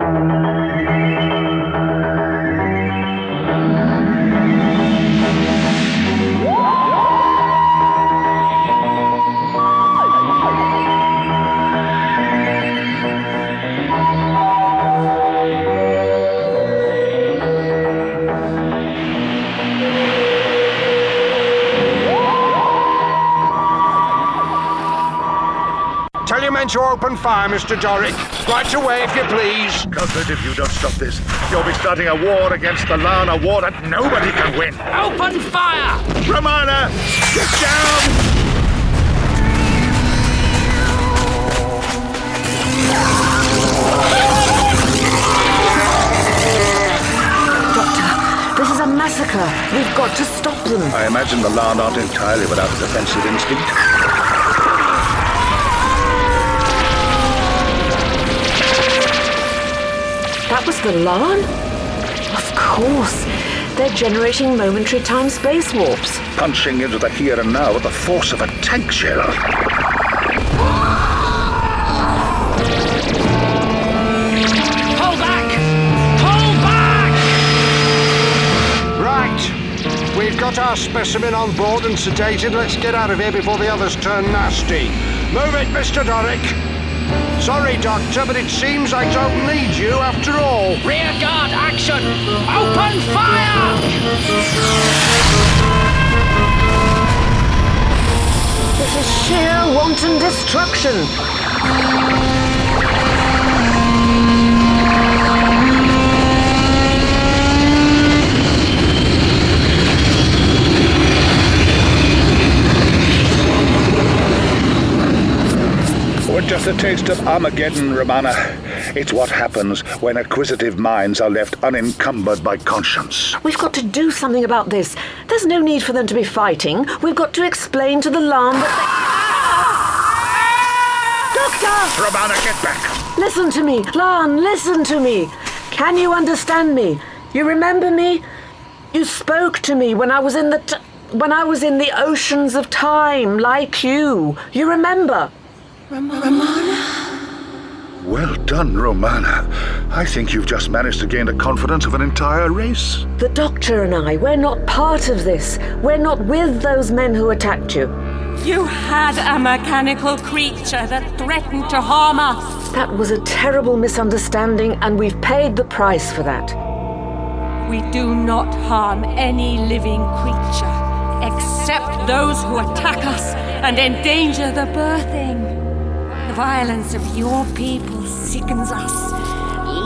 Tell your open fire, Mr. Doric. Right away, if you please. Cuthbert, if you don't stop this, you'll be starting a war against the Laan, a war that nobody can win. Open fire! Romana, get down! Doctor, this is a massacre. We've got to stop them. I imagine the Laan aren't entirely without a defensive instinct. That was the Laan? Of course. They're generating momentary time-space warps. Punching into the here and now with the force of a tank shell. Hold back! Hold back! Right. We've got our specimen on board and sedated. Let's get out of here before the others turn nasty. Move it, Mr. Doric. Sorry, Doctor, but it seems I don't need you after all. Rear guard action! Open fire! This is sheer wanton destruction. Just a taste of Armageddon, Romana. It's what happens when acquisitive minds are left unencumbered by conscience. We've got to do something about this. There's no need for them to be fighting. We've got to explain to the Laan that they... Doctor! Romana, get back! Listen to me, Laan, listen to me. Can you understand me? You remember me? You spoke to me when I was in the t- when I was in the oceans of time, like you. You remember? Well done, Romana. I think you've just managed to gain the confidence of an entire race. The doctor and I, we're not part of this. We're not with those men who attacked you. You had a mechanical creature that threatened to harm us. That was a terrible misunderstanding, and we've paid the price for that. We do not harm any living creature, except those who attack us and endanger the birthing. The violence of your people sickens us.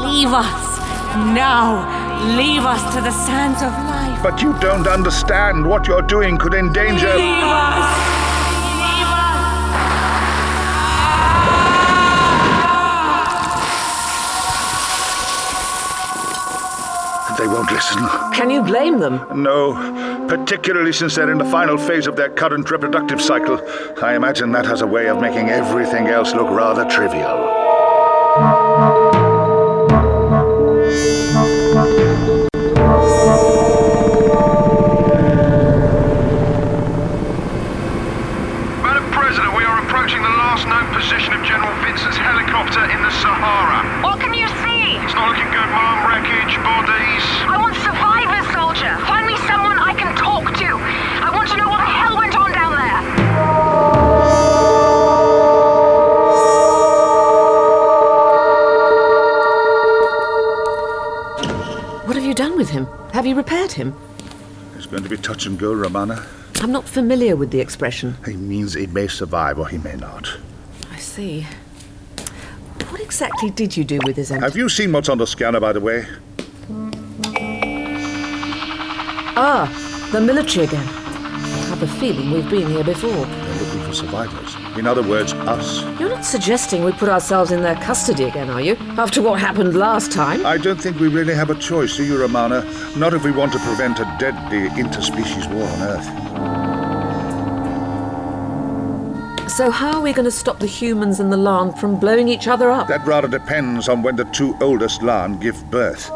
Leave us. Now, leave us to the sands of life. But you don't understand what you're doing could endanger. Leave us. They won't listen. Can you blame them? No, particularly since they're in the final phase of their current reproductive cycle. I imagine that has a way of making everything else look rather trivial. Madam President, we are approaching the last known position of General Vincent's helicopter in the Sahara. What can you see? It's not looking good, Mom. Wreckage, bodies. I want survivors, soldier. Find me someone I can talk to. I want to know what the hell went on down there. What have you done with him? Have you repaired him? It's going to be touch and go, Romana. I'm not familiar with the expression. He means he may survive or he may not. I see. What exactly did you do with his empty? Have you seen what's on the scanner, by the way? Ah, the military again. I have a feeling we've been here before. For survivors. In other words, us. You're not suggesting we put ourselves in their custody again, are you? After what happened last time? I don't think we really have a choice, do you, Romana? Not if we want to prevent a deadly interspecies war on Earth. So how are we going to stop the humans and the Laan from blowing each other up? That rather depends on when the two oldest Laan give birth.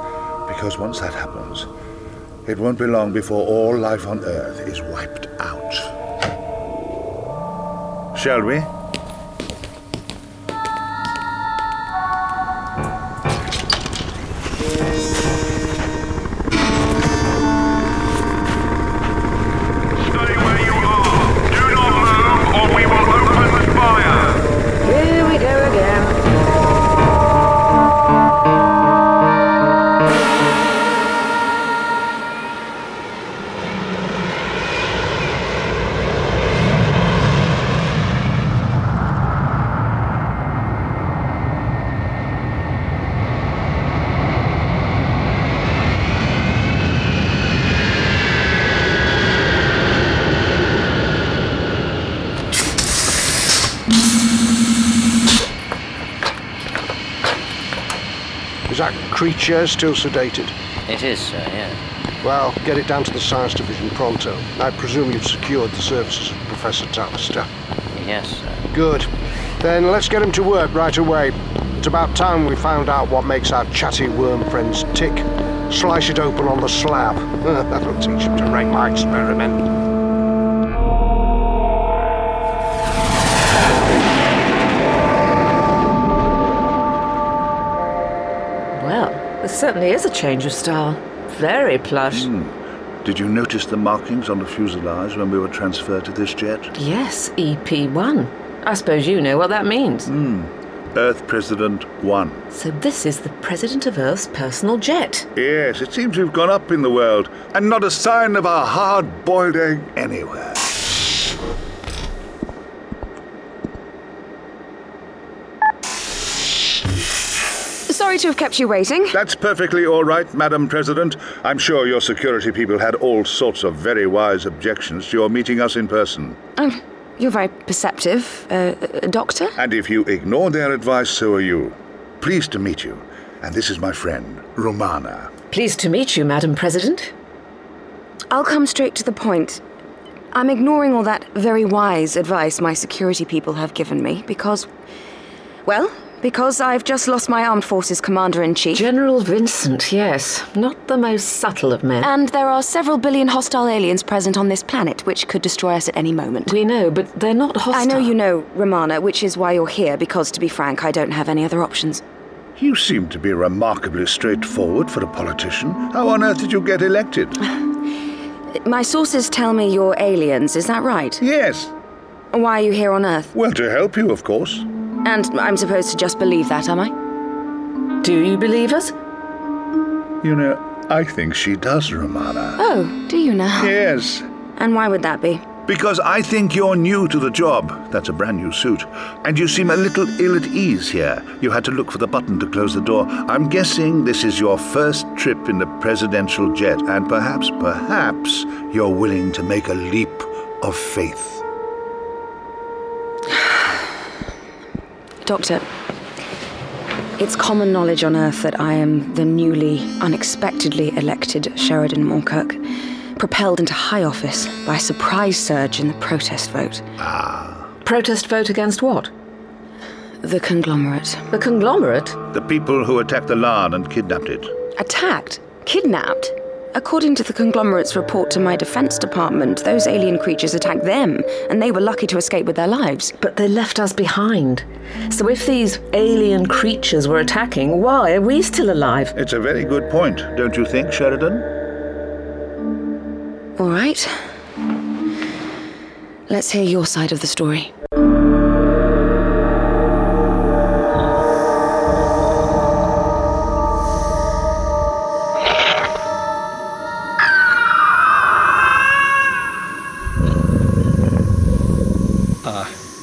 Because once that happens, it won't be long before all life on Earth is wiped out. Shall we? Creature still sedated? It is, sir, yeah. Well, get it down to the science division pronto. I presume you've secured the services of Professor Tallister. Yes, sir. Good. Then let's get him to work right away. It's about time we found out what makes our chatty worm friends tick. Slice it open on the slab. That'll teach him to rate my experiment. Certainly is a change of style. Very plush. Hmm. Did you notice the markings on the fuselage when we were transferred to this jet? Yes, EP1. I suppose you know what that means. Hmm. Earth President 1. So this is the President of Earth's personal jet. Yes, it seems we've gone up in the world, and not a sign of a hard boiled egg anywhere. To have kept you waiting. That's perfectly all right, Madam President. I'm sure your security people had all sorts of very wise objections to your meeting us in person. Oh, you're very perceptive, uh, uh, Doctor. And if you ignore their advice, so are you. Pleased to meet you. And this is my friend, Romana. Pleased to meet you, Madam President. I'll come straight to the point. I'm ignoring all that very wise advice my security people have given me because. Well, because I've just lost my armed forces commander in chief. General Vincent, yes. Not the most subtle of men. and there are several billion hostile aliens present on this planet which could destroy us at any moment. we know, but they're not hostile. I know you know, Romana, which is why you're here, because to be frank, I don't have any other options. You seem to be remarkably straightforward for a politician. How on earth did you get elected? My sources tell me you're aliens, is that right? yes. Why are you here on Earth? Well, to help you, of course. And I'm supposed to just believe that, am I? Do you believe us? You know, I think she does, Romana. Oh, do you now? Yes. And why would that be? Because I think you're new to the job. That's a brand new suit. And you seem a little ill at ease here. You had to look for the button to close the door. I'm guessing this is your first trip in the presidential jet, and perhaps, perhaps, you're willing to make a leap of faith. Doctor, it's common knowledge on Earth that I am the newly, unexpectedly elected Sheridan Moorkurk, propelled into high office by a surprise surge in the protest vote. Ah. Protest vote against what? The conglomerate. The conglomerate? The people who attacked the Laan and kidnapped it. Attacked? Kidnapped? According to the conglomerate's report to my defense department, those alien creatures attacked them, and they were lucky to escape with their lives. But they left us behind. So if these alien creatures were attacking, why are we still alive? It's a very good point, don't you think, Sheridan? All right. Let's hear your side of the story.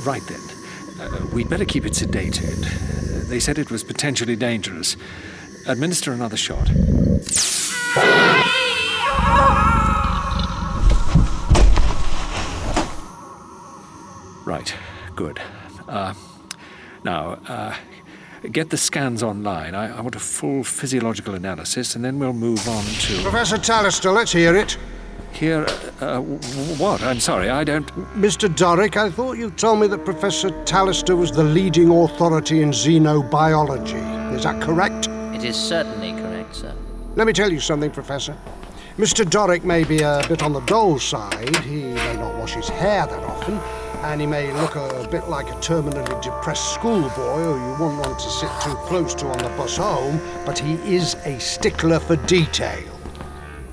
Right then. Uh, we'd better keep it sedated. They said it was potentially dangerous. Administer another shot. Right, good. Uh, now, uh, get the scans online. I, I want a full physiological analysis, and then we'll move on to. Professor Tallister, let's hear it. Here, uh, w- w- what? I'm sorry, I don't. Mr. Doric, I thought you told me that Professor Tallister was the leading authority in xenobiology. Is that correct? It is certainly correct, sir. Let me tell you something, Professor. Mr. Doric may be a bit on the dull side, he may not wash his hair that often, and he may look a bit like a terminally depressed schoolboy who you wouldn't want to sit too close to on the bus home, but he is a stickler for detail.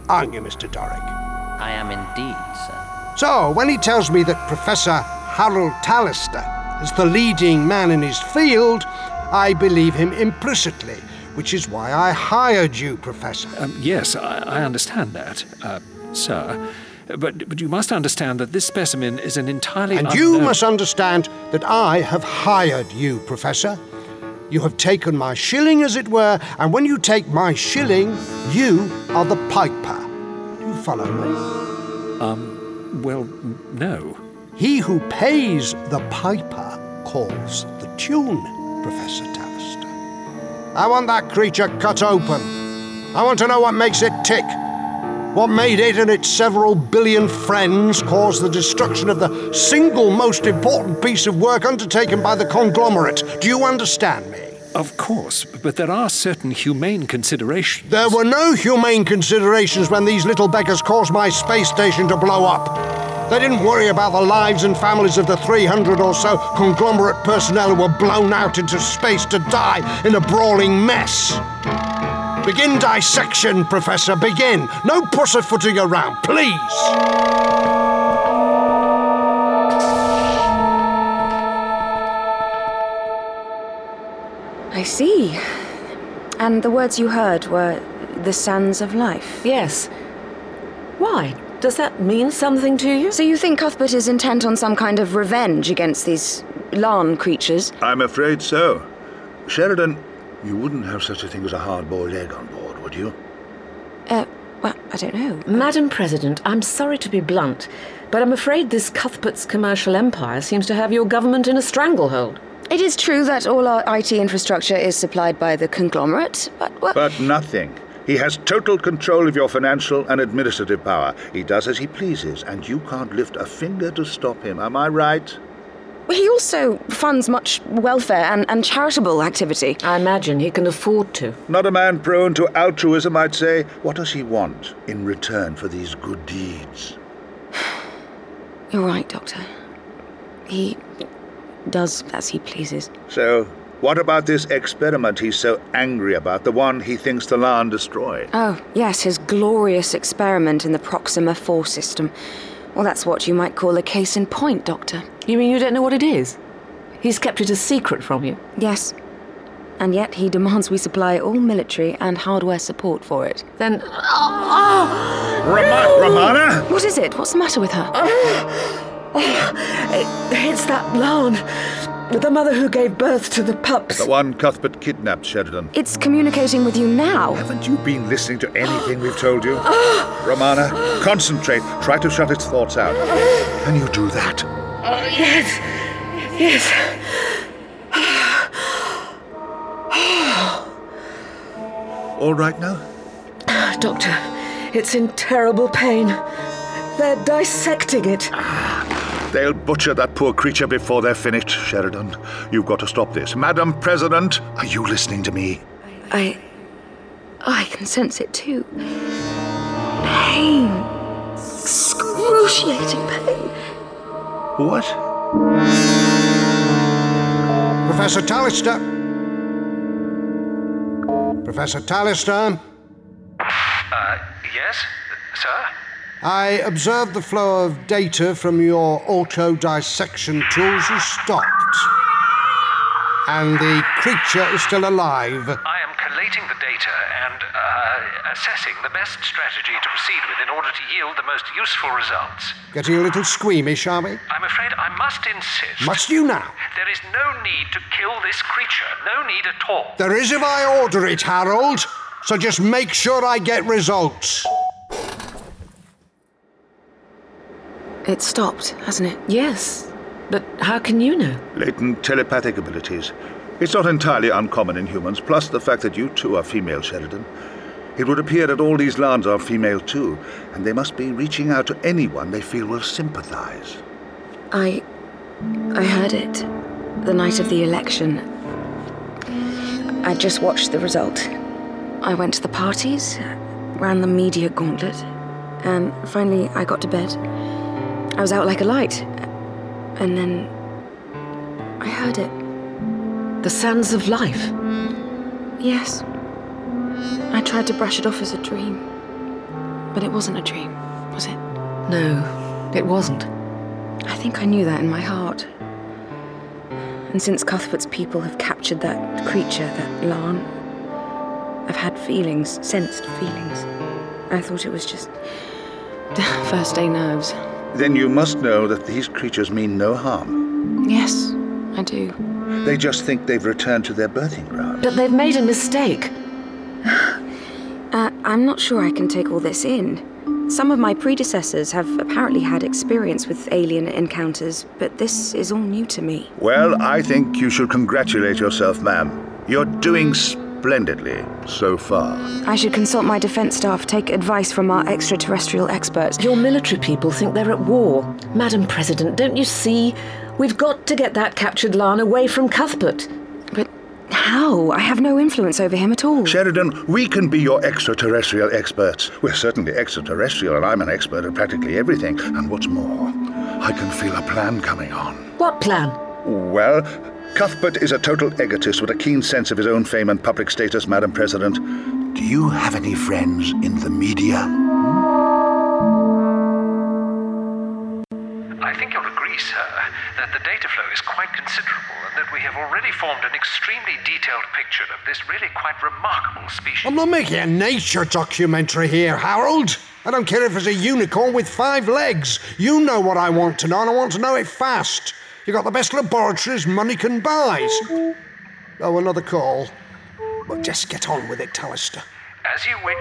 Aren't you, Mr. Doric? I am indeed, sir. So, when he tells me that Professor Harold Tallister is the leading man in his field, I believe him implicitly, which is why I hired you, Professor. Um, yes, I, I understand that, uh, sir. But, but you must understand that this specimen is an entirely And you unknown- must understand that I have hired you, Professor. You have taken my shilling, as it were, and when you take my shilling, you are the piper. Do you follow me? Um, well, no. He who pays the piper calls the tune, Professor Tallister. I want that creature cut open. I want to know what makes it tick. What made it and its several billion friends cause the destruction of the single most important piece of work undertaken by the conglomerate? Do you understand me? Of course, but there are certain humane considerations. There were no humane considerations when these little beggars caused my space station to blow up. They didn't worry about the lives and families of the 300 or so conglomerate personnel who were blown out into space to die in a brawling mess. Begin dissection, Professor, begin. No pussyfooting around, please. I see. And the words you heard were the sands of life. Yes. Why? Does that mean something to you? So you think Cuthbert is intent on some kind of revenge against these Laan creatures? I'm afraid so. Sheridan, you wouldn't have such a thing as a hard boiled egg on board, would you? Uh, well, I don't know. Madam President, I'm sorry to be blunt, but I'm afraid this Cuthbert's commercial empire seems to have your government in a stranglehold. It is true that all our IT infrastructure is supplied by the conglomerate, but well, But nothing. He has total control of your financial and administrative power. He does as he pleases, and you can't lift a finger to stop him. Am I right? he also funds much welfare and, and charitable activity. I imagine he can afford to. Not a man prone to altruism, I'd say. What does he want in return for these good deeds? You're right, Doctor. He does as he pleases. So, what about this experiment he's so angry about, the one he thinks the Laan destroyed? Oh, yes, his glorious experiment in the Proxima 4 system. Well, that's what you might call a case in point, Doctor. You mean you don't know what it is? He's kept it a secret from you. Yes. And yet he demands we supply all military and hardware support for it. Then. Oh, Rama- Romana? What is it? What's the matter with her? Uh, It, it's that Laan. The mother who gave birth to the pups. The one Cuthbert kidnapped, Sheridan. It's communicating with you now. Haven't you been listening to anything we've told you? Romana, concentrate. Try to shut its thoughts out. Can you do that? Oh, yes. Yes. All right now? Doctor, it's in terrible pain. They're dissecting it. Ah. They'll butcher that poor creature before they're finished, Sheridan. You've got to stop this. Madam President, are you listening to me? I. I can sense it too. Pain. Excruciating pain. What? Professor Tallister. Professor Tallister, Uh, yes, sir? I observed the flow of data from your auto dissection tools has stopped. And the creature is still alive. I am collating the data and uh, assessing the best strategy to proceed with in order to yield the most useful results. Getting a little squeamish, are we? I'm afraid I must insist. Must you now? There is no need to kill this creature. No need at all. There is if I order it, Harold. So just make sure I get results. It stopped, hasn't it? Yes. But how can you know? Latent telepathic abilities. It's not entirely uncommon in humans, plus the fact that you two are female, Sheridan. It would appear that all these lands are female too, and they must be reaching out to anyone they feel will sympathize. I. I heard it the night of the election. I just watched the result. I went to the parties, ran the media gauntlet, and finally I got to bed. I was out like a light. And then I heard it. The sands of life. Yes. I tried to brush it off as a dream. But it wasn't a dream, was it? No, it wasn't. I think I knew that in my heart. And since Cuthbert's people have captured that creature, that Laan, I've had feelings, sensed feelings. I thought it was just first day nerves. Then you must know that these creatures mean no harm. Yes, I do. They just think they've returned to their birthing ground. But they've made a mistake. Uh, I'm not sure I can take all this in. Some of my predecessors have apparently had experience with alien encounters, but this is all new to me. Well, I think you should congratulate yourself, ma'am. You're doing splendidly so far. I should consult my defense staff, take advice from our extraterrestrial experts. Your military people think they're at war. Madam President, don't you see? We've got to get that captured Laan away from Cuthbert. But how? I have no influence over him at all. Sheridan, we can be your extraterrestrial experts. We're certainly extraterrestrial, and I'm an expert at practically everything. And what's more, I can feel a plan coming on. What plan? Well, Cuthbert is a total egotist with a keen sense of his own fame and public status, Madam President. Do you have any friends in the media? I think you'll agree, sir, that the data flow is quite considerable and that we have already formed an extremely detailed picture of this really quite remarkable species. I'm not making a nature documentary here, Harold. I don't care if it's a unicorn with five legs. You know what I want to know, and I want to know it fast. You got the best laboratories money can buy. Oh, another call. Well, just get on with it, Tallister. As you wait.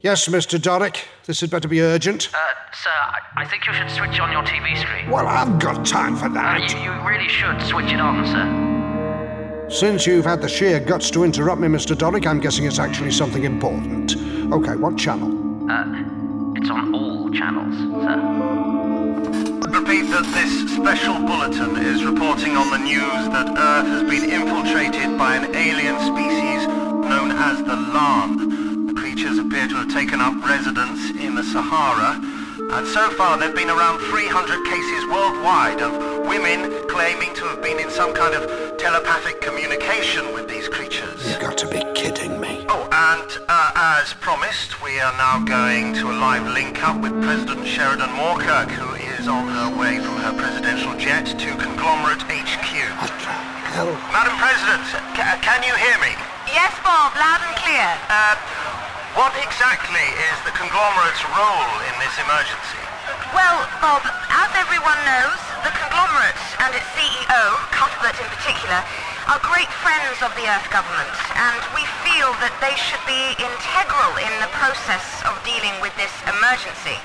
Yes, Mr. Dorick. This had better be urgent. Uh, sir, I, think you should switch on your TV screen. Well, I've got time for Uh, that. you, you really should switch it on, sir. Since you've had the sheer guts to interrupt me, Mr. Dorick, I'm guessing it's actually something important. Okay, what channel? Uh, it's on all channels, sir. Repeat that this special bulletin is reporting on the news that Earth has been infiltrated by an alien species known as the Laan. The creatures appear to have taken up residence in the Sahara, and so far there have been around 300 cases worldwide of women claiming to have been in some kind of telepathic communication with these creatures. You've got to be kidding me. Oh, and uh, as promised, we are now going to a live link-up with President Sheridan Moorkurk, who is on her way from her presidential jet to Conglomerate HQ. What the hell? Madam President, ca- can you hear me? Yes, Bob, loud and clear. Uh, what exactly is the conglomerate's role in this emergency? Well, Bob, as everyone knows, the conglomerate and its CEO, Cuthbert in particular, are great friends of the Earth government, and we feel that they should be integral in the process of dealing with this emergency.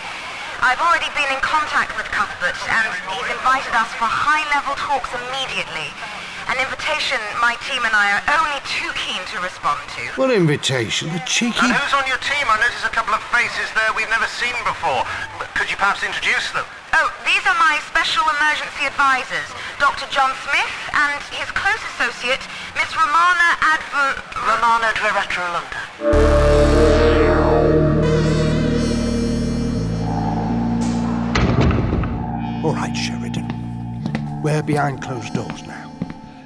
I've already been in contact with Cuthbert, and he's invited us for high-level talks immediately. An invitation my team and I are only too keen to respond to. What invitation? The cheeky. And who's on your team? I notice a couple of faces there we've never seen before. Could you perhaps introduce them? Oh, these are my special emergency advisors, Dr. John Smith and his close associate, Miss Romana Adver... Romana Dveretrolunda. All right, Sheridan. We're behind closed doors now.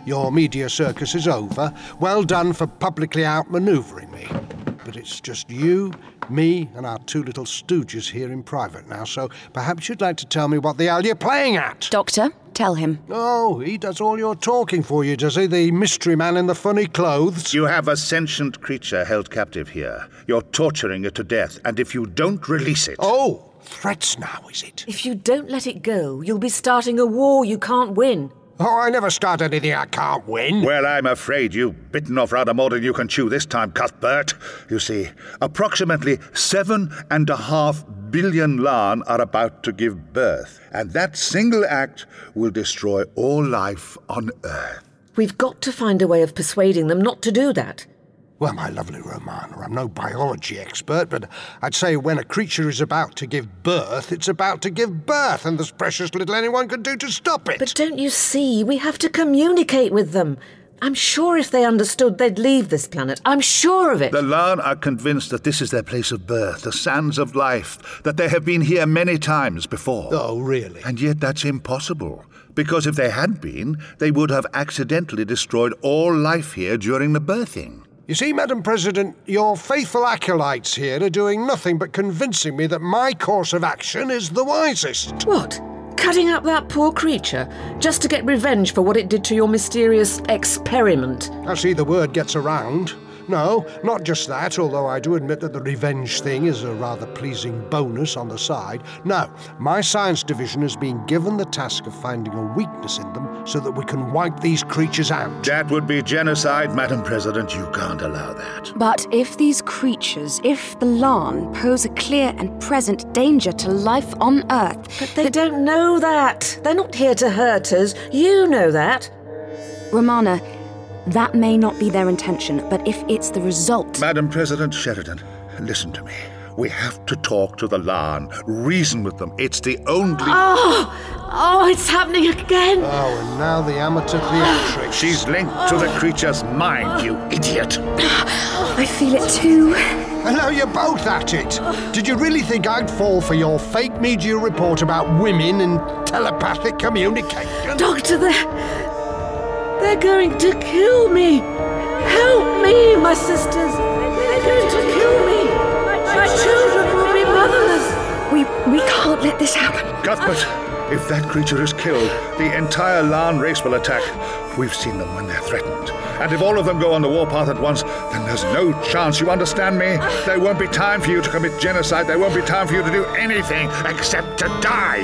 Your media circus is over. Well done for publicly outmaneuvering me. But it's just you, me, and our two little stooges here in private now, so perhaps you'd like to tell me what the hell you're playing at. Doctor, tell him. Oh, he does all your talking for you, does he? The mystery man in the funny clothes? You have a sentient creature held captive here. You're torturing it to death, and if you don't release it. Oh, threats now, is it? If you don't let it go, you'll be starting a war you can't win. Oh, I never start anything I can't win. Well, I'm afraid you've bitten off rather more than you can chew this time, Cuthbert. You see, approximately seven and a half billion Laan are about to give birth, and that single act will destroy all life on Earth. We've got to find a way of persuading them not to do that. Well, my lovely Romana, I'm no biology expert, but I'd say when a creature is about to give birth, it's about to give birth, and there's precious little anyone can do to stop it. But don't you see? We have to communicate with them. I'm sure if they understood, they'd leave this planet. I'm sure of it. The Laan are convinced that this is their place of birth, the sands of life, that they have been here many times before. Oh, really? And yet that's impossible. Because if they had been, they would have accidentally destroyed all life here during the birthing. You see, Madam President, your faithful acolytes here are doing nothing but convincing me that my course of action is the wisest. What? Cutting up that poor creature just to get revenge for what it did to your mysterious experiment? I see the word gets around. No, not just that, although I do admit that the revenge thing is a rather pleasing bonus on the side. No, my science division has been given the task of finding a weakness in them so that we can wipe these creatures out. That would be genocide, Madam President. You can't allow that. But if these creatures, if the Laan, pose a clear and present danger to life on Earth. But they don't know that. They're not here to hurt us. You know that. Romana, that may not be their intention, but if it's the result. Madam President Sheridan, listen to me. We have to talk to the Laan, reason with them. It's the only. Oh, oh, it's happening again. Ah, oh, and now the amateur theatrics. She's linked to the creature's mind, you idiot. I feel it too. And now you're both at it. Did you really think I'd fall for your fake media report about women and telepathic communication? Doctor, they're. They're going to kill me. Help me, my sisters. They're going to kill me. My children will be motherless. We we can't let this happen. Cuthbert, if that creature is killed, the entire Laan race will attack. We've seen them when they're threatened. And if all of them go on the warpath at once, then there's no chance. You understand me? There won't be time for you to commit genocide. There won't be time for you to do anything except to die.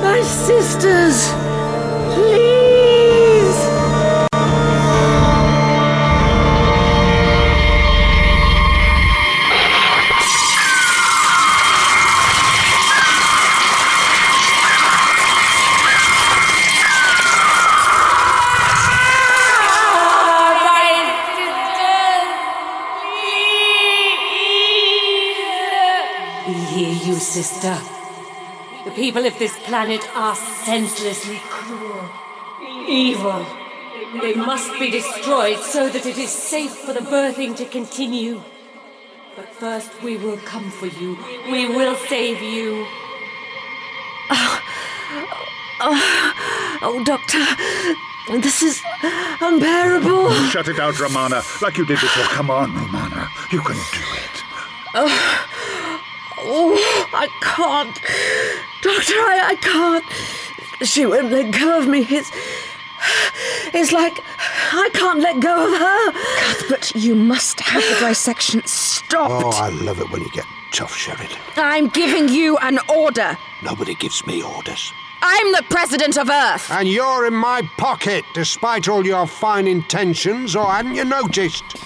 My sisters, please. Sister. The people of this planet are senselessly cruel, evil. They must be destroyed so that it is safe for the birthing to continue. But first, we will come for you. We will save you. Oh, oh, oh Doctor, this is unbearable. Shut it out, Romana, like you did before. Come on, Romana. You can do it. Oh, oh I can't. Doctor, I, I can't. She won't let go of me. It's. It's like I can't let go of her. Cuthbert, you must have the dissection stopped. Oh, I love it when you get tough, Sheridan. I'm giving you an order. Nobody gives me orders. I'm the president of Earth. And you're in my pocket, despite all your fine intentions, or hadn't you noticed?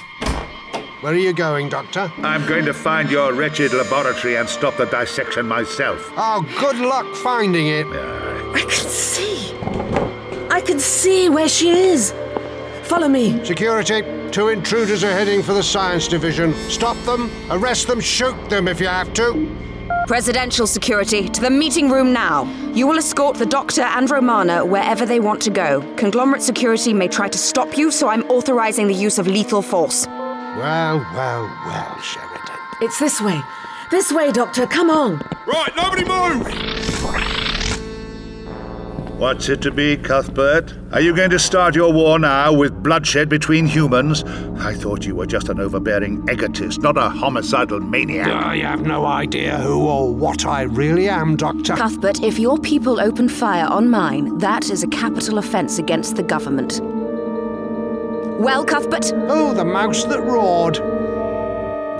Where are you going, Doctor? I'm going to find your wretched laboratory and stop the dissection myself. Oh, good luck finding it. I can see. I can see where she is. Follow me. Security, two intruders are heading for the science division. Stop them, arrest them, shoot them if you have to. Presidential security, to the meeting room now. You will escort the Doctor and Romana wherever they want to go. Conglomerate security may try to stop you, so I'm authorizing the use of lethal force. Well, well, well, Sheridan. It's this way. This way, Doctor. Come on. Right, nobody move! What's it to be, Cuthbert? Are you going to start your war now with bloodshed between humans? I thought you were just an overbearing egotist, not a homicidal maniac. I have no idea who or what I really am, Doctor. Cuthbert, if your people open fire on mine, that is a capital offense against the government. Well, Cuthbert? Oh, the mouse that roared.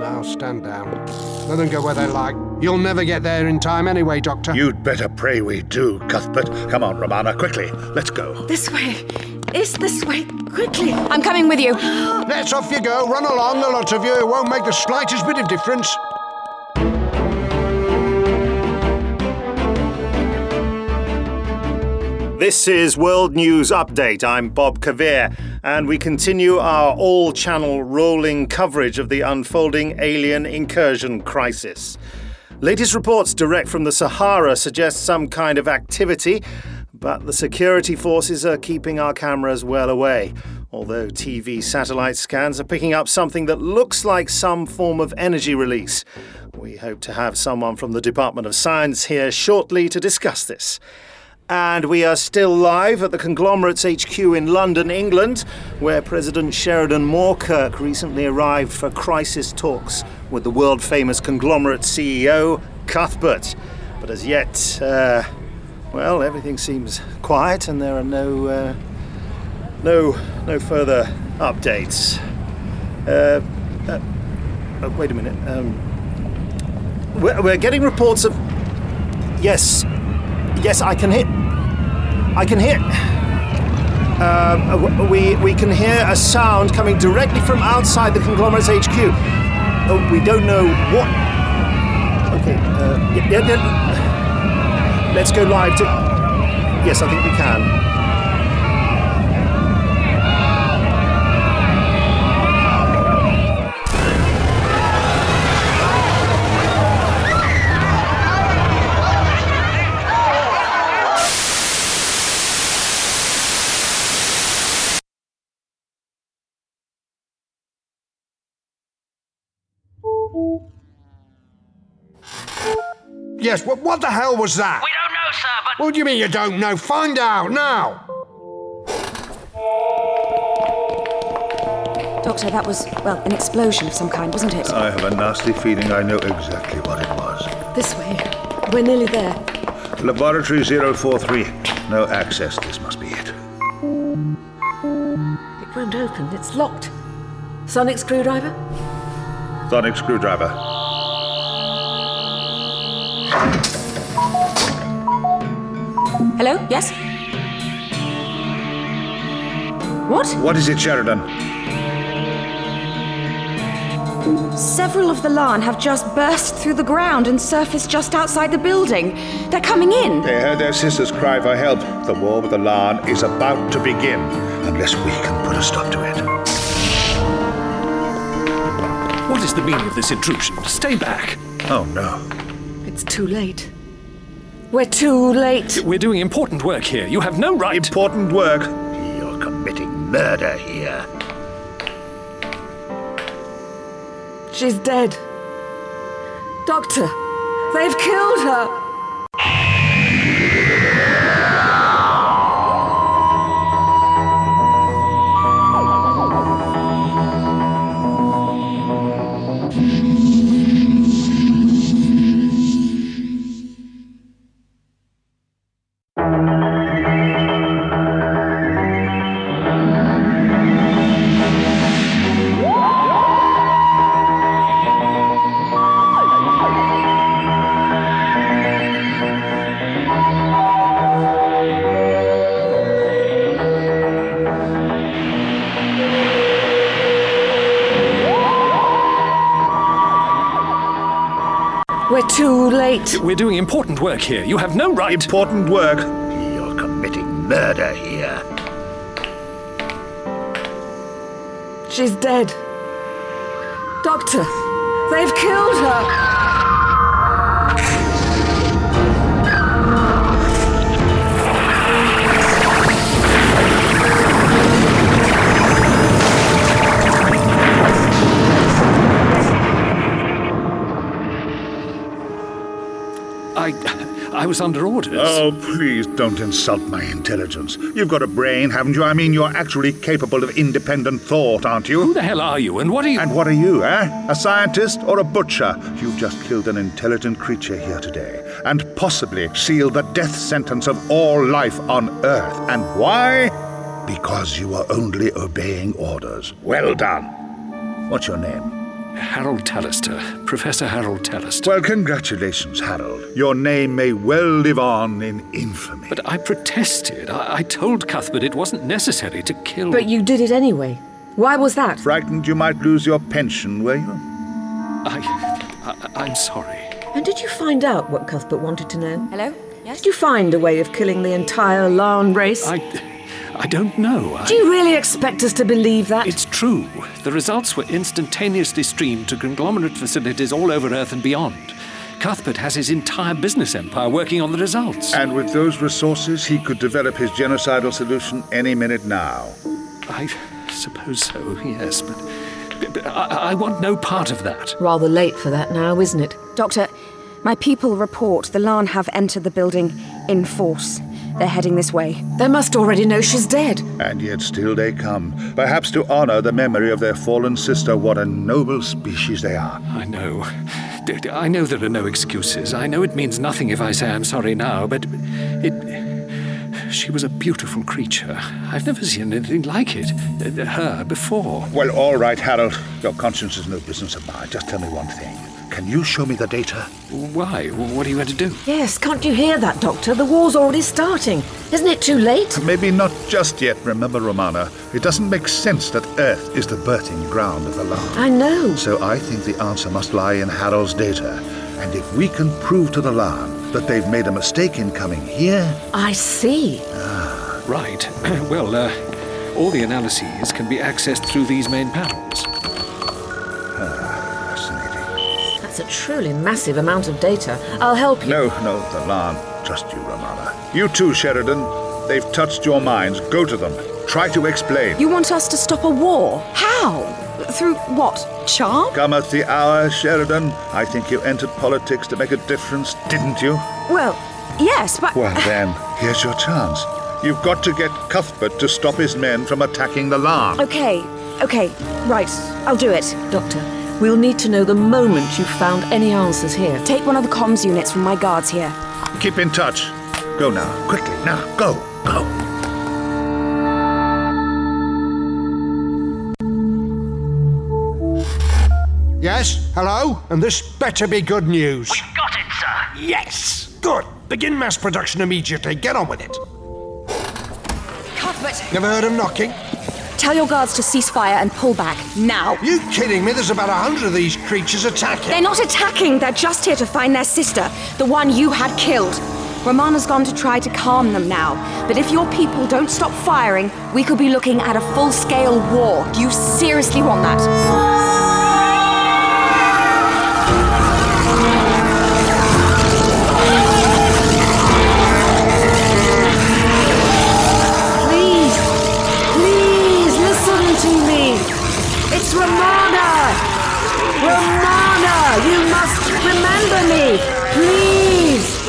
Now stand down. Let them go where they like. You'll never get there in time anyway, Doctor. You'd better pray we do, Cuthbert. Come on, Romana, quickly. Let's go. This way. It's this way. Quickly. I'm coming with you. Let's off you go. Run along, the lot of you. It won't make the slightest bit of difference. This is World News Update. I'm Bob Kavir, and we continue our all channel rolling coverage of the unfolding alien incursion crisis. Latest reports direct from the Sahara suggest some kind of activity, But the security forces are keeping our cameras well away, although TV satellite scans are picking up something that looks like some form of energy release. We hope to have someone from the Department of Science here shortly to discuss this. And we are still live at the Conglomerates HQ in London, England, where President Sheridan Moorkurk recently arrived for crisis talks with the world famous conglomerate CEO, Cuthbert. But as yet, uh, well, everything seems quiet and there are no, uh, no, no further updates. Uh, uh, uh, wait a minute. Um, we're, we're getting reports of. Yes, yes, I can hit. I can hear. Um, we we can hear a sound coming directly from outside the conglomerate's HQ. Oh, we don't know what. Okay. Uh, yeah, yeah, yeah. Let's go live to. Yes, I think we can. Yes, what, what the hell was that? We don't know, sir, but What do you mean you don't know? Find out now! Doctor, that was, well, an explosion of some kind, wasn't it? I have a nasty feeling I know exactly what it was. This way. We're nearly there. Laboratory 043. No access. This must be it. It won't open. It's locked. Sonic screwdriver? Sonic screwdriver. Hello? Yes? What? What is it, Sheridan? Several of the Laan have just burst through the ground and surfaced just outside the building. They're coming in. They heard their sisters cry for help. The war with the Laan is about to begin, unless we can put a stop to it. What is the meaning of this intrusion? Stay back. Oh no. It's too late. We're too late. We're doing important work here. You have no right. Important work. You're committing murder here. She's dead. Doctor, they've killed her. Work here. You have no right. Important work. You're committing murder here. She's dead. Doctor, they've killed her. I, was under orders. Oh, please don't insult my intelligence. You've got a brain, haven't you? I mean, you're actually capable of independent thought, aren't you? Who the hell are you, and what are you? And what are you, eh? A scientist or a butcher? You've just killed an intelligent creature here today, and possibly sealed the death sentence of all life on Earth. And why? Because you were only obeying orders. Well done. What's your name? Harold Tellister. Professor Harold Tellister. Well, congratulations, Harold. Your name may well live on in infamy. But I protested. I, I told Cuthbert it wasn't necessary to kill. But you did it anyway. Why was that? Frightened you might lose your pension, were you? I, I I'm sorry. And did you find out what Cuthbert wanted to know? Hello? Yes? Did you find a way of killing the entire Laan race? I, I don't know. I, Do you really expect us to believe that? It's true. The results were instantaneously streamed to conglomerate facilities all over Earth and beyond. Cuthbert has his entire business empire working on the results. And with those resources, he could develop his genocidal solution any minute now. I suppose so, yes, but, but I, I want no part of that. Rather late for that now, isn't it? Doctor, my people report the Laan have entered the building in force. They're heading this way. They must already know she's dead. And yet still they come, perhaps to honor the memory of their fallen sister. What a noble species they are. I know. I know there are no excuses. I know it means nothing if I say I'm sorry now, but it. She was a beautiful creature. I've never seen anything like it. uh, Her before. Well, all right, Harold. Your conscience is no business of mine. Just tell me one thing. Can you show me the data? Why? What are you going to do? Yes, can't you hear that, Doctor? The war's already starting. Isn't it too late? Maybe not just yet, remember, Romana. It doesn't make sense that Earth is the birthing ground of the Laan. I know. So I think the answer must lie in Harold's data. And if we can prove to the Laan that they've made a mistake in coming here, I see. Ah. Right. well, uh, all the analyses can be accessed through these main panels. That's a truly massive amount of data. I'll help you. No, no, the Laan. Trust you, Romana. You too, Sheridan. They've touched your minds. Go to them. Try to explain. You want us to stop a war? How? Through what? Charm? Cometh the hour, Sheridan. I think you entered politics to make a difference, didn't you? Well, yes, but. Well, then, here's your chance. You've got to get Cuthbert to stop his men from attacking the Laan. Okay, okay, right. I'll do it. Doctor, we'll need to know the moment you've found any answers here. Take one of the comms units from my guards here. Keep in touch. Go now, quickly. Now, go, go. Yes? Hello? And this better be good news. We've got it, sir. Yes! Good. Begin mass production immediately. Get on with it. Cuthbert! Never heard of knocking? Tell your guards to cease fire and pull back, now. You kidding me? There's about a hundred of these creatures attacking. They're not attacking, they're just here to find their sister, the one you had killed. Romana's gone to try to calm them now, but if your people don't stop firing, we could be looking at a full scale war. Do you seriously want that? Me. Please.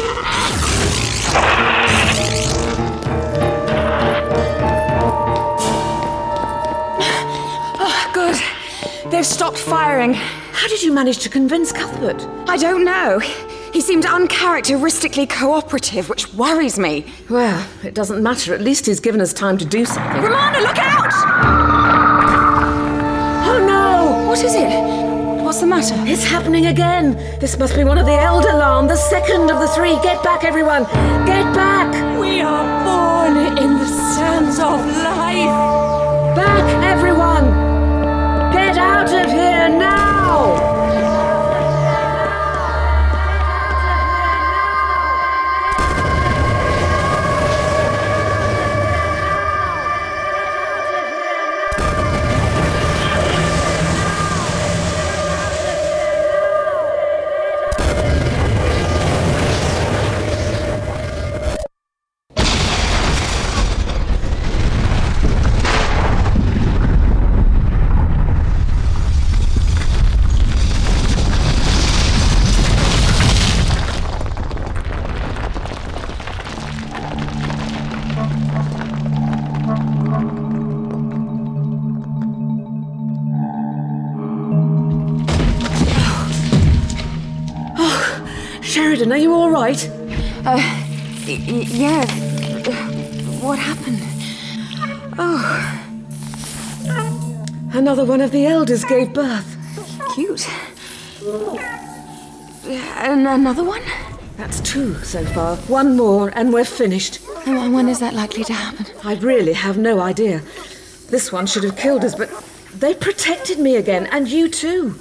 Oh, good. They've stopped firing. How did you manage to convince Cuthbert? I don't know. He seemed uncharacteristically cooperative, which worries me. Well, it doesn't matter. At least he's given us time to do something. Romana, look out! Oh no! What is it? What's the matter? It's happening again. This must be one of the Elder Laan, the second of the three. Get back, everyone! Get back! We are born in the sands of life. Back, everyone! Get out of here now! Yeah. What happened? Oh, Another one of the elders gave birth. cute. And another one? That's two so far. One more, and we're finished. And when is that likely to happen? I really have no idea. This one should have killed us, but they protected me again, and you too.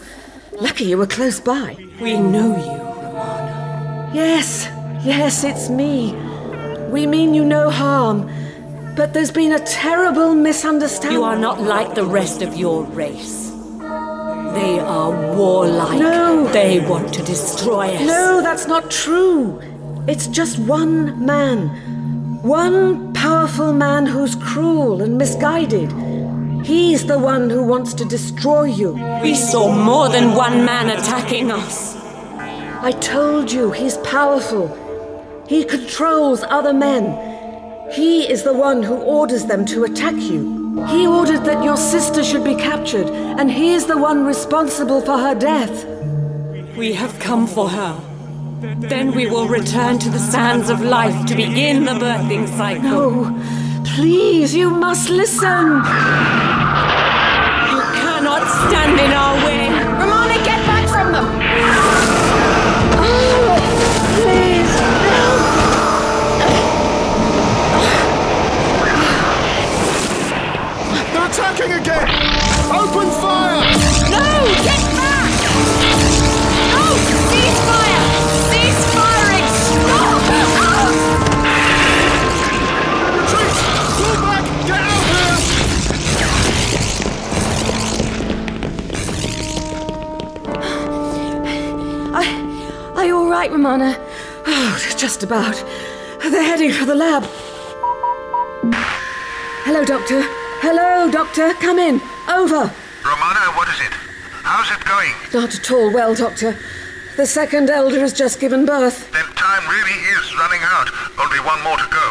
Lucky you were close by. We know you. Yes, yes, it's me. We mean you no harm. But there's been a terrible misunderstanding. You are not like the rest of your race. They are warlike. No. They want to destroy us. No, that's not true. It's just one man. One powerful man who's cruel and misguided. He's the one who wants to destroy you. We saw more than one man attacking us. I told you, he's powerful. He controls other men. He is the one who orders them to attack you. He ordered that your sister should be captured, and he is the one responsible for her death. We have come for her. Then we will return to the sands of life to begin the birthing cycle. No, please, you must listen. You cannot stand in our way. Attacking again! Open fire! No! Get back! Oh, no! Cease fire! Cease firing! Stop! Retreat! Pull back! Get out here! I, are you all right, Romana? Oh, just about. They're heading for the lab. Hello, Doctor. Hello, Doctor. Come in. Over. Romana, what is it? How's it going? Not at all well, Doctor. The second elder has just given birth. Then time really is running out. Only one more to go.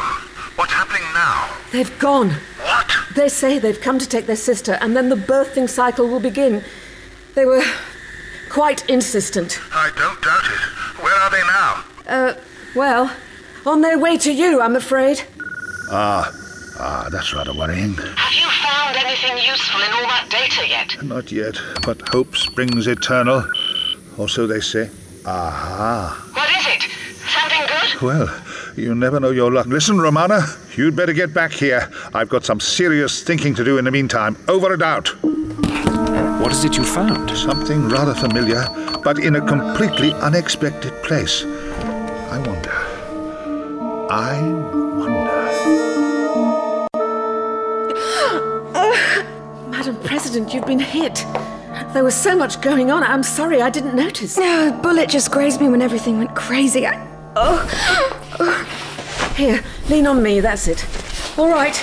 What's happening now? They've gone. What? They say they've come to take their sister, and then the birthing cycle will begin. They were quite insistent. I don't doubt it. Where are they now? Uh, well, on their way to you, I'm afraid. Ah, ah, that's rather worrying. Have you found anything useful in all that data yet? Not yet, but hope springs eternal. Or so they say. Aha. What is it? Something good? Well, you never know your luck. Listen, Romana, you'd better get back here. I've got some serious thinking to do in the meantime. Over and out. What is it you found? Something rather familiar, but in a completely unexpected place. I wonder. I President, you've been hit. There was so much going on. I'm sorry, I didn't notice. No, a bullet just grazed me when everything went crazy. I, oh. Here, lean on me, that's it. All right.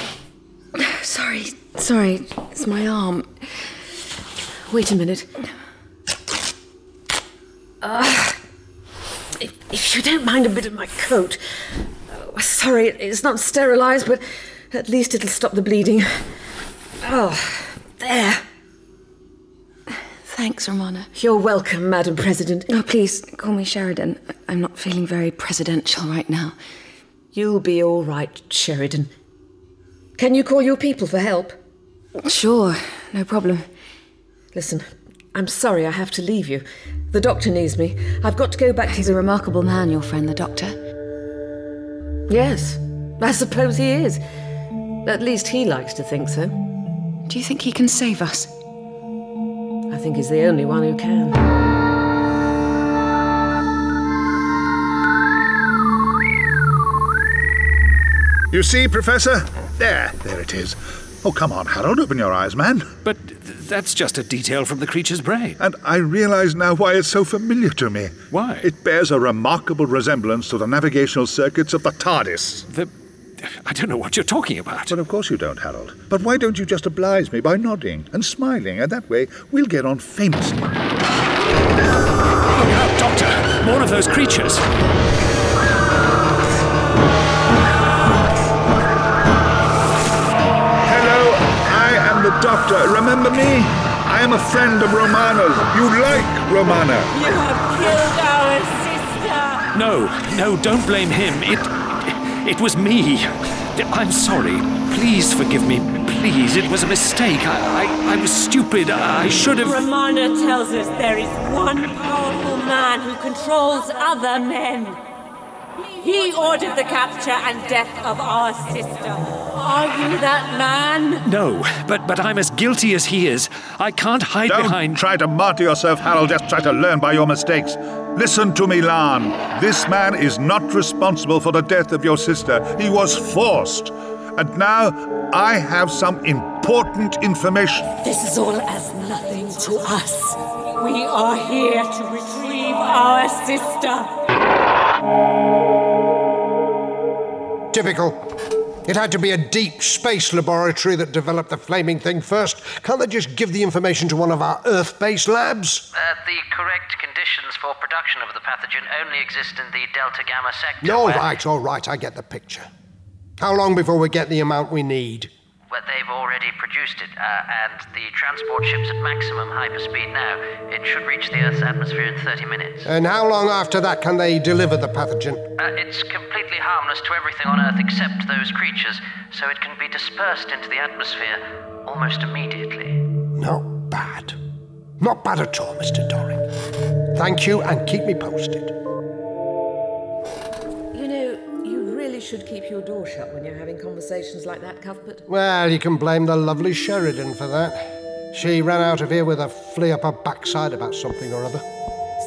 Sorry, sorry, it's my arm. Wait a minute. Uh, if, if you don't mind a bit of my coat. Oh, sorry, it's not sterilized, but at least it'll stop the bleeding. Oh, there. Thanks, Romana. You're welcome, Madam President. Oh, please, call me Sheridan. I'm not feeling very presidential right now. You'll be all right, Sheridan. Can you call your people for help? Sure, no problem. Listen, I'm sorry I have to leave you. The doctor needs me. I've got to go back to He's a remarkable man, your friend, the doctor. Yes, I suppose he is. At least he likes to think so. Do you think he can save us? I think he's the only one who can. You see, Professor? There, there it is. Oh, come on, Harold, open your eyes, man. But th- that's just a detail from the creature's brain. And I realize now why it's so familiar to me. Why? It bears a remarkable resemblance to the navigational circuits of the TARDIS. The. I don't know what you're talking about. But of course you don't, Harold. But why don't you just oblige me by nodding and smiling, and that way we'll get on famously. Look out, Doctor! More of those creatures! Hello, I am the doctor. Remember me? I am a friend of Romana's. You like Romana. You have killed our sister. No, no, don't blame him. It. It was me. I'm sorry. Please forgive me. Please, it was a mistake. I, I, I was stupid. I should have. Romana tells us there is one powerful man who controls other men. He ordered the capture and death of our sister. Are you that man? No, but but I'm as guilty as he is. I can't hide Don't behind. try to martyr yourself, Harold. Just try to learn by your mistakes. Listen to me, Laan. This man is not responsible for the death of your sister. He was forced. And now I have some important information. This is all as nothing to us. We are here to retrieve our sister. Typical. It had to be a deep space laboratory that developed the flaming thing first. Can't they just give the information to one of our Earth based labs? Uh, the correct conditions for production of the pathogen only exist in the Delta Gamma sector. No, where- right, all right, I get the picture. How long before we get the amount we need? Well, they've already produced it, uh, and the transport ship's at maximum hyperspeed now. It should reach the Earth's atmosphere in 30 minutes. And how long after that can they deliver the pathogen? Uh, it's completely harmless to everything on Earth except those creatures, so it can be dispersed into the atmosphere almost immediately. Not bad. Not bad at all, Mr. Doric. Thank you, and keep me posted. Should keep your door shut when you're having conversations like that, Cuthbert. Well, you can blame the lovely Sheridan for that. She ran out of here with a flea up her backside about something or other.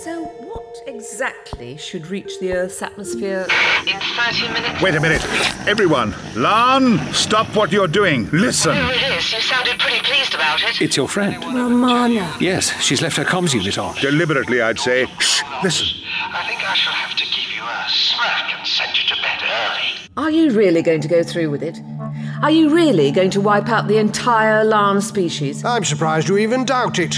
So, what exactly should reach the Earth's atmosphere? In 30 minutes. Wait a minute. Everyone, Laan, stop what you're doing. Listen. Oh, it is. You sounded pretty pleased about it. It's your friend. Romana. Yes, she's left her comms unit on. Deliberately, I'd say. Shh, listen. I think I shall have to give you a smack and send you to bed early. Are you really going to go through with it? Are you really going to wipe out the entire Laan species? I'm surprised you even doubt it.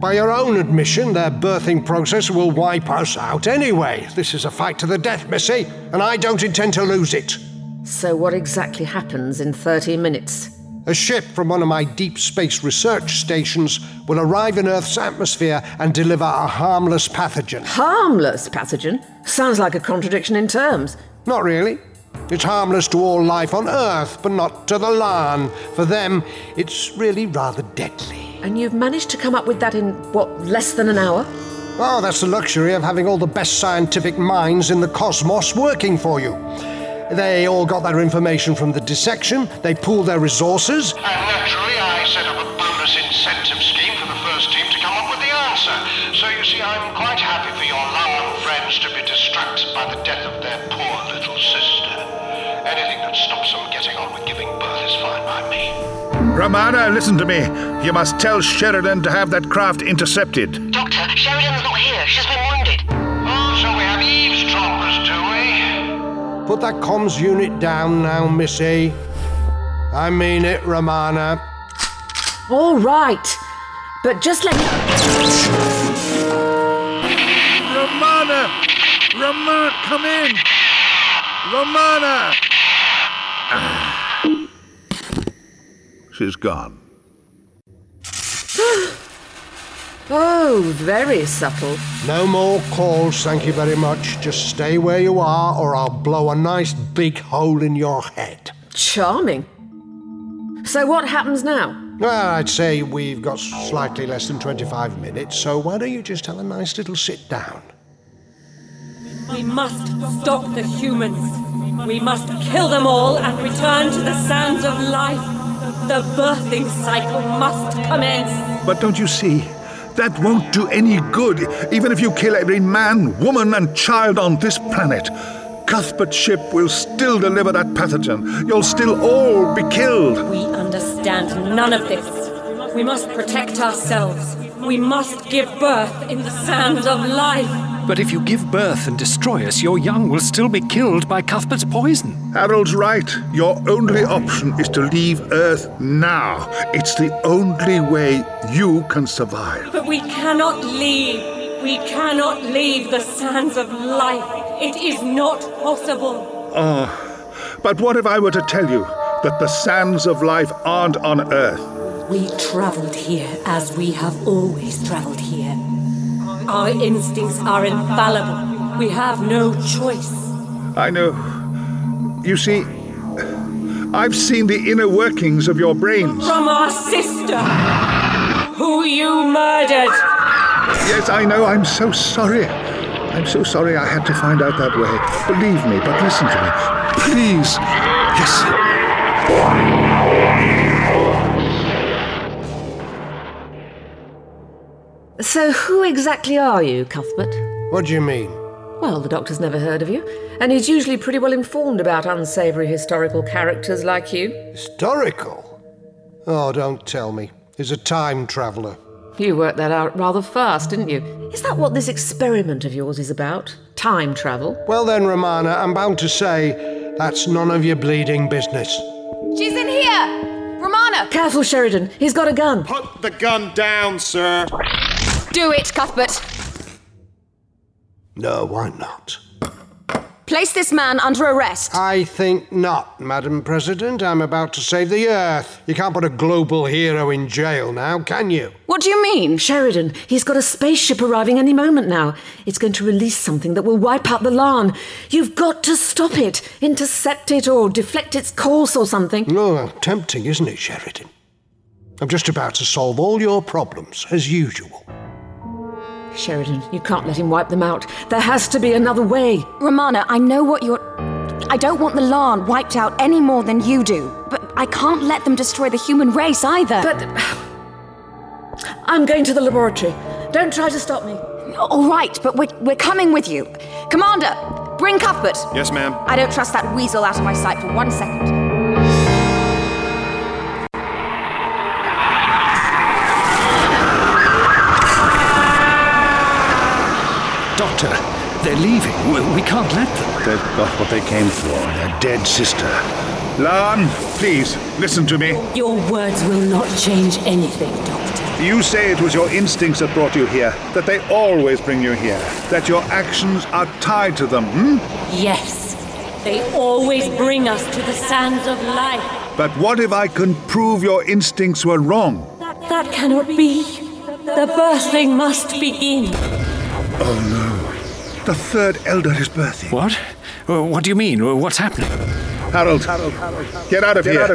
By your own admission, their birthing process will wipe us out anyway. This is a fight to the death, Missy, and I don't intend to lose it. So, what exactly happens in 30 minutes? A ship from one of my deep space research stations will arrive in Earth's atmosphere and deliver a harmless pathogen. Harmless pathogen? Sounds like a contradiction in terms. Not really. It's harmless to all life on Earth, but not to the Laan. For them, it's really rather deadly. And you've managed to come up with that in, what, less than an hour? Oh, that's the luxury of having all the best scientific minds in the cosmos working for you. They all got their information from the dissection, they pooled their resources. And naturally, I set up a bonus incentive Romana, listen to me. You must tell Sheridan to have that craft intercepted. Doctor, Sheridan's not here. She's been wounded. Oh, so we have eavesdroppers, do we? Put that comms unit down now, Missy. I mean it, Romana. All right. But just let me. Romana! Romana, come in! Romana! Ah. She's gone. Oh, very subtle. No more calls, thank you very much. Just stay where you are, or I'll blow a nice big hole in your head. Charming. So, what happens now? Well, I'd say we've got slightly less than 25 minutes, so why don't you just have a nice little sit down? We must stop the humans. We must kill them all and return to the sands of life. The birthing cycle must commence. But don't you see? That won't do any good, even if you kill every man, woman, and child on this planet. Cuthbert's ship will still deliver that pathogen. You'll still all be killed. We understand none of this. We must protect ourselves. We must give birth in the sands of life. But if you give birth and destroy us, your young will still be killed by Cuthbert's poison. Harold's right. Your only option is to leave Earth now. It's the only way you can survive. But we cannot leave. We cannot leave the sands of life. It is not possible. Oh, but what if I were to tell you that the sands of life aren't on Earth? We travelled here as we have always travelled here. Our instincts are infallible. We have no choice. I know. You see, I've seen the inner workings of your brains. From our sister, who you murdered. Yes, I know. I'm so sorry. I'm so sorry I had to find out that way. Believe me, but listen to me. Please. Yes. So, who exactly are you, Cuthbert? What do you mean? Well, the doctor's never heard of you, and he's usually pretty well informed about unsavoury historical characters like you. Historical? Oh, don't tell me. He's a time traveller. You worked that out rather fast, didn't you? Is that what this experiment of yours is about? Time travel? Well then, Romana, I'm bound to say that's none of your bleeding business. She's in here! Romana! Careful, Sheridan. He's got a gun. Put the gun down, sir. Do it, Cuthbert. No, why not? Place this man under arrest. I think not, Madam President. I'm about to save the Earth. You can't put a global hero in jail now, can you? What do you mean? Sheridan, he's got a spaceship arriving any moment now. It's going to release something that will wipe out the Laan. You've got to stop it, intercept it, or deflect its course or something. Oh, tempting, isn't it, Sheridan? I'm just about to solve all your problems, as usual. Sheridan, you can't let him wipe them out. There has to be another way. Romana, I know what you're. I don't want the Laan wiped out any more than you do, but I can't let them destroy the human race either. But. I'm going to the laboratory. Don't try to stop me. All right, but we're, we're coming with you. Commander, bring Cuthbert. Yes, ma'am. I don't trust that weasel out of my sight for one second. They're leaving. We, we can't let them. They've got what they came for their dead sister. Laan, please, listen to me. Your words will not change anything, Doctor. You say it was your instincts that brought you here, that they always bring you here, that your actions are tied to them, hmm? Yes, they always bring us to the sands of life. But what if I can prove your instincts were wrong? That cannot be. The birthing must begin. Oh no. The third elder is birthing. What? What do you mean? What's happening? Harold, get out of here.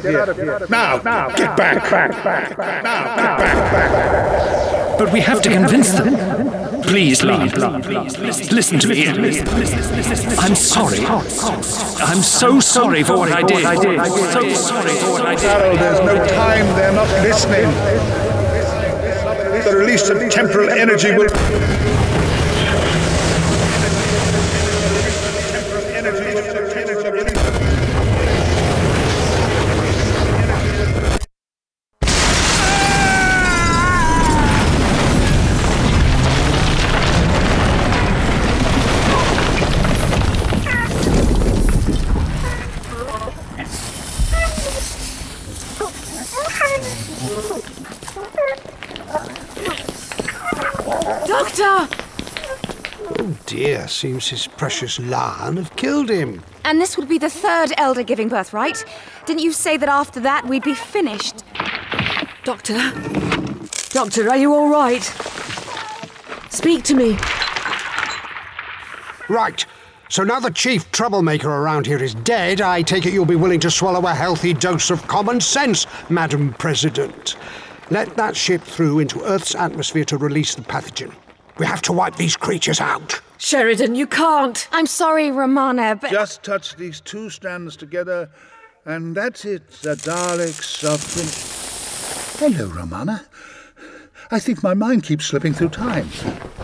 Now, get back. Now, get back. But we have to convince them. Please, Laan, please, listen, listen to me. I'm sorry. I'm so sorry for what I did. So sorry for what I did. Harold, there's no time. They're not listening. The release of temporal energy will. Dear, seems his precious Laan have killed him. And this would be the third elder giving birth, right? Didn't you say that after that we'd be finished? Doctor? Doctor, are you all right? Speak to me. Right. So now the chief troublemaker around here is dead, I take it you'll be willing to swallow a healthy dose of common sense, Madam President. Let that ship through into Earth's atmosphere to release the pathogen. We have to wipe these creatures out. Sheridan, you can't. I'm sorry, Romana, but. Just touch these two strands together, and that's it. The Daleks of the. Hello, Romana. I think my mind keeps slipping through time.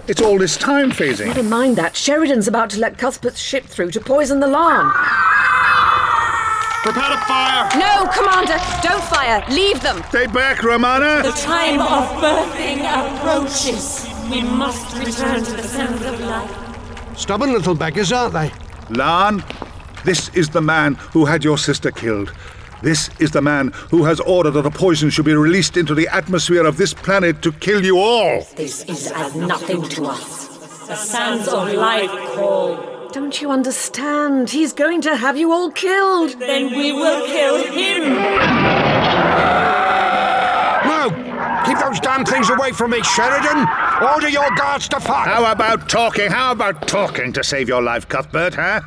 It's all this time phasing. Never mind that. Sheridan's about to let Cuthbert's ship through to poison the Laan. Prepare to fire! No, Commander! Don't fire! Leave them! Stay back, Romana! The time of birthing approaches. We must return to the sands of life. Stubborn little beggars, aren't they? Laan, this is the man who had your sister killed. This is the man who has ordered that the poison should be released into the atmosphere of this planet to kill you all. This is as nothing to us. The sands of life call. Don't you understand? He's going to have you all killed. Then we will kill him. No! Keep those damn things away from me, Sheridan! Order your guards to fire! How about talking? How about talking to save your life, Cuthbert, huh?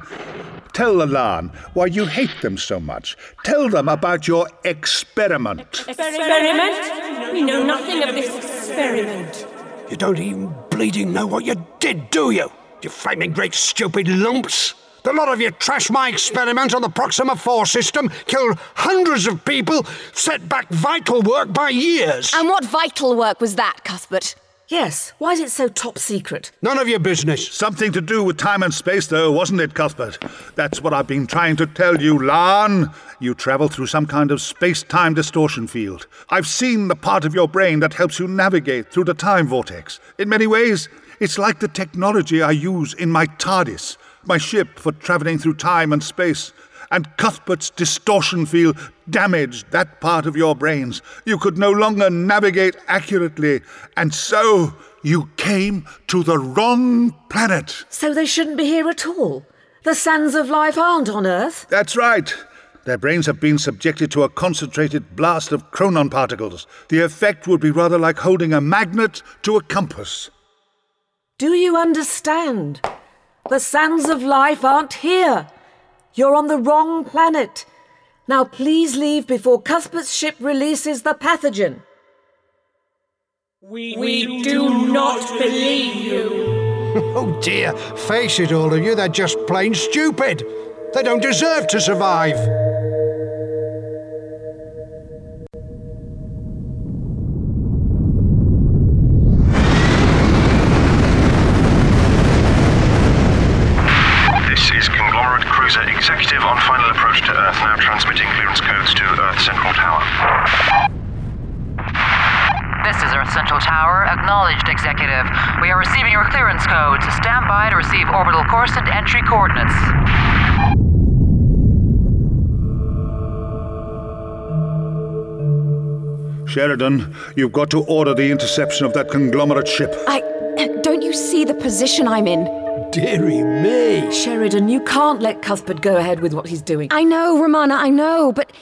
Tell the Laan why you hate them so much. Tell them about your experiment. Experiment? We know nothing of this experiment. You don't even bleeding know what you did, do you? You flaming great stupid lumps! The lot of you trashed my experiment on the Proxima 4 system, killed hundreds of people, set back vital work by years. And what vital work was that, Cuthbert? Yes, why is it so top secret? None of your business. Something to do with time and space, though, wasn't it, Cuthbert? That's what I've been trying to tell you, Laan. You travel through some kind of space time distortion field. I've seen the part of your brain that helps you navigate through the time vortex. In many ways, it's like the technology I use in my TARDIS, my ship for traveling through time and space. And Cuthbert's distortion field damaged that part of your brains. You could no longer navigate accurately, and so you came to the wrong planet. So they shouldn't be here at all? The sands of life aren't on Earth? That's right. Their brains have been subjected to a concentrated blast of chronon particles. The effect would be rather like holding a magnet to a compass. Do you understand? The sands of life aren't here. You're on the wrong planet. Now please leave before Cuthbert's ship releases the pathogen. We, we do not believe you. Oh dear, face it, all of you, they're just plain stupid. They don't deserve to survive. Acknowledged, Executive. We are receiving your clearance codes. Stand by to receive orbital course and entry coordinates. Sheridan, you've got to order the interception of that conglomerate ship. I. Don't you see the position I'm in? Dearie me. Sheridan, you can't let Cuthbert go ahead with what he's doing. I know, Romana, I know, but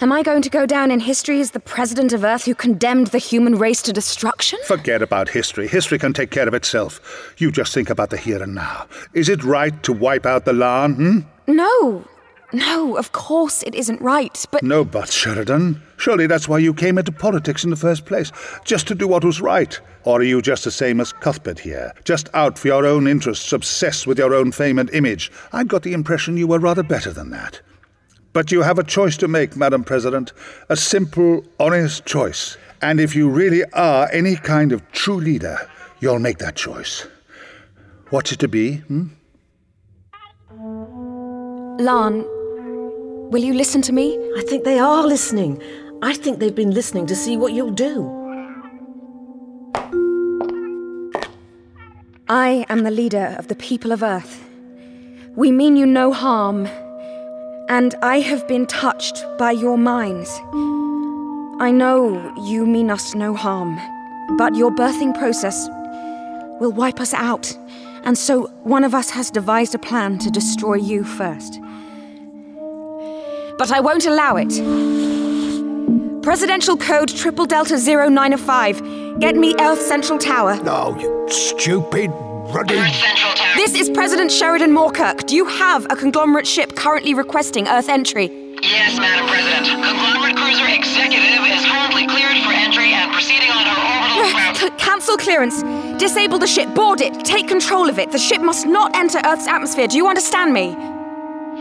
am I going to go down in history as the president of Earth who condemned the human race to destruction? Forget about history. History can take care of itself. You just think about the here and now. Is it right to wipe out the Laan, hmm? No. No, of course it isn't right, but. No but, Sheridan. Surely that's why you came into politics in the first place, just to do what was right. Or are you just the same as Cuthbert here, just out for your own interests, obsessed with your own fame and image? I got the impression you were rather better than that. But you have a choice to make, Madam President, a simple, honest choice. And if you really are any kind of true leader, you'll make that choice. What's it to be, hmm? Laan, will you listen to me? I think they are listening. I think they've been listening to see what you'll do. I am the leader of the people of Earth. We mean you no harm, and I have been touched by your minds. I know you mean us no harm, but your birthing process will wipe us out, and so one of us has devised a plan to destroy you first. But I won't allow it. Presidential code triple delta 095. Get me Earth Central Tower. No, you stupid, ruddy. This is President Sheridan Moorkurk. Do you have a conglomerate ship currently requesting Earth entry? Yes, Madam President. Conglomerate Cruiser Executive is currently cleared for entry and proceeding on her orbital route. Cancel clearance. Disable the ship. Board it. Take control of it. The ship must not enter Earth's atmosphere. Do you understand me?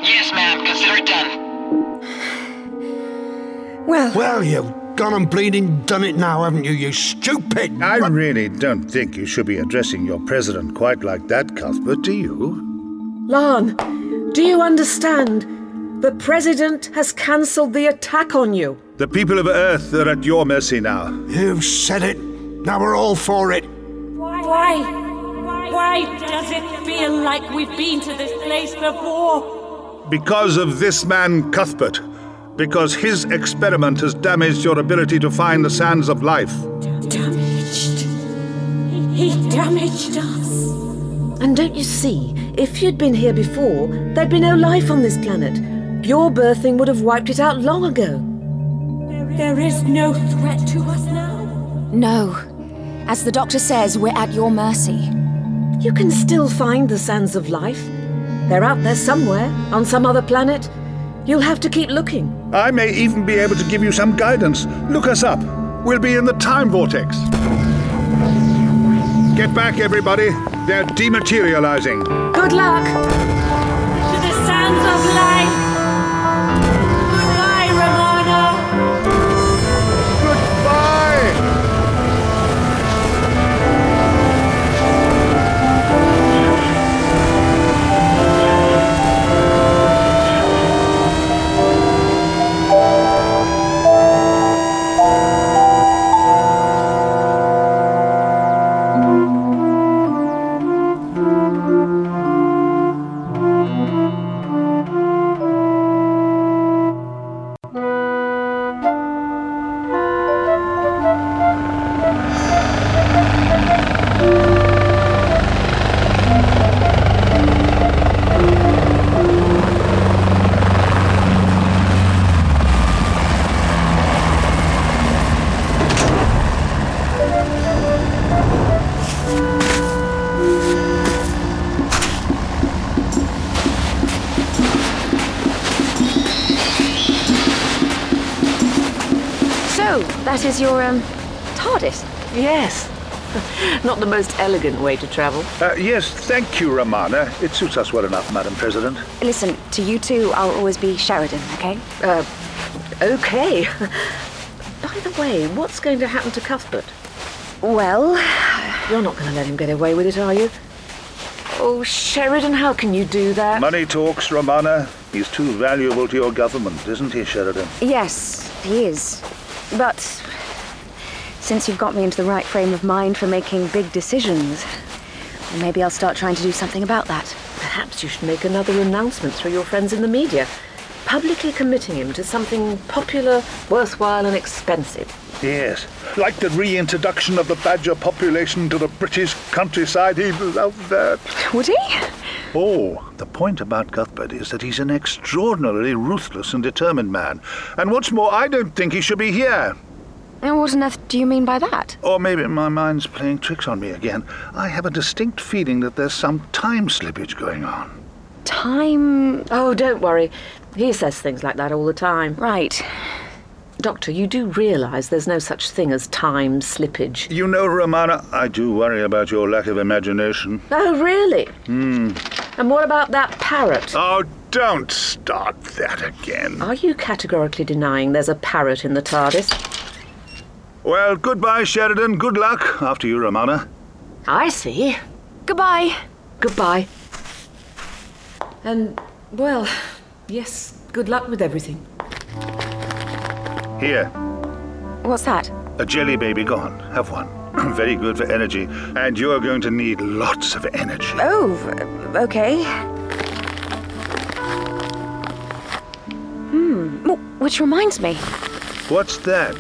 Yes, ma'am. Consider it done. Well. Well, you've gone and bleeding done it now, haven't you, you stupid. I really don't think you should be addressing your president quite like that, Cuthbert, do you? Laan, do you understand? The President has cancelled the attack on you. The people of Earth are at your mercy now. You've said it. Now we're all for it. Why? Why does it feel like we've been to this place before? Because of this man, Cuthbert. Because his experiment has damaged your ability to find the sands of life. Damaged. He damaged us. And don't you see, if you'd been here before, there'd be no life on this planet. Your birthing would have wiped it out long ago. There is no threat to us now. No. As the doctor says, we're at your mercy. You can still find the sands of life. They're out there somewhere, on some other planet. You'll have to keep looking. I may even be able to give you some guidance. Look us up. We'll be in the time vortex. Get back, everybody. They're dematerializing. Good luck. To the sands of life. Is your, um, TARDIS? Yes. Not the most elegant way to travel. Uh, yes, thank you, Romana. It suits us well enough, Madam President. Listen, to you two, I'll always be Sheridan, okay? Uh, okay. By the way, what's going to happen to Cuthbert? Well, You're not going to let him get away with it, are you? Oh, Sheridan, how can you do that? Money talks, Romana. He's too valuable to your government, isn't he, Sheridan? yes, he is. But since you've got me into the right frame of mind for making big decisions, maybe I'll start trying to do something about that. Perhaps you should make another announcement through your friends in the media, publicly committing him to something popular, worthwhile, and expensive. Yes. Like the reintroduction of the badger population to the British countryside. He'd love that. Would he? Oh, the point about Cuthbert is that he's an extraordinarily ruthless and determined man. And what's more, I don't think he should be here. And what on earth do you mean by that? Or maybe my mind's playing tricks on me again. I have a distinct feeling that there's some time slippage going on. Time. Oh, don't worry. He says things like that all the time. Right. Doctor, you do realise there's no such thing as time slippage. You know, Romana, I do worry about your lack of imagination. Oh, really? Hmm. And what about that parrot? Oh, don't start that again. Are you categorically denying there's a parrot in the TARDIS? Well, goodbye, Sheridan. Good luck. After you, Romana. I see. Goodbye. Goodbye. And, well, yes, good luck with everything. Here, What's that? a jelly baby. gone. have one. Very good for energy. And you're going to need lots of energy. Oh, okay. Hmm. Which reminds me, What's that?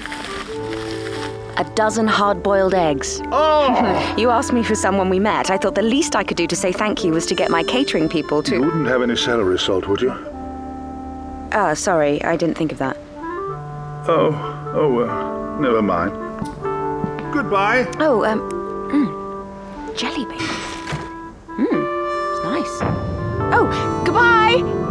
A dozen hard boiled eggs. Oh! you asked me for someone we met. I thought the least I could do to say thank you was to get my catering people to. You wouldn't have any celery salt, would you? Ah, sorry, I didn't think of that. Oh, oh well, never mind. Goodbye. Oh, um, mm, jelly baby. Hmm, it's nice. Oh, goodbye!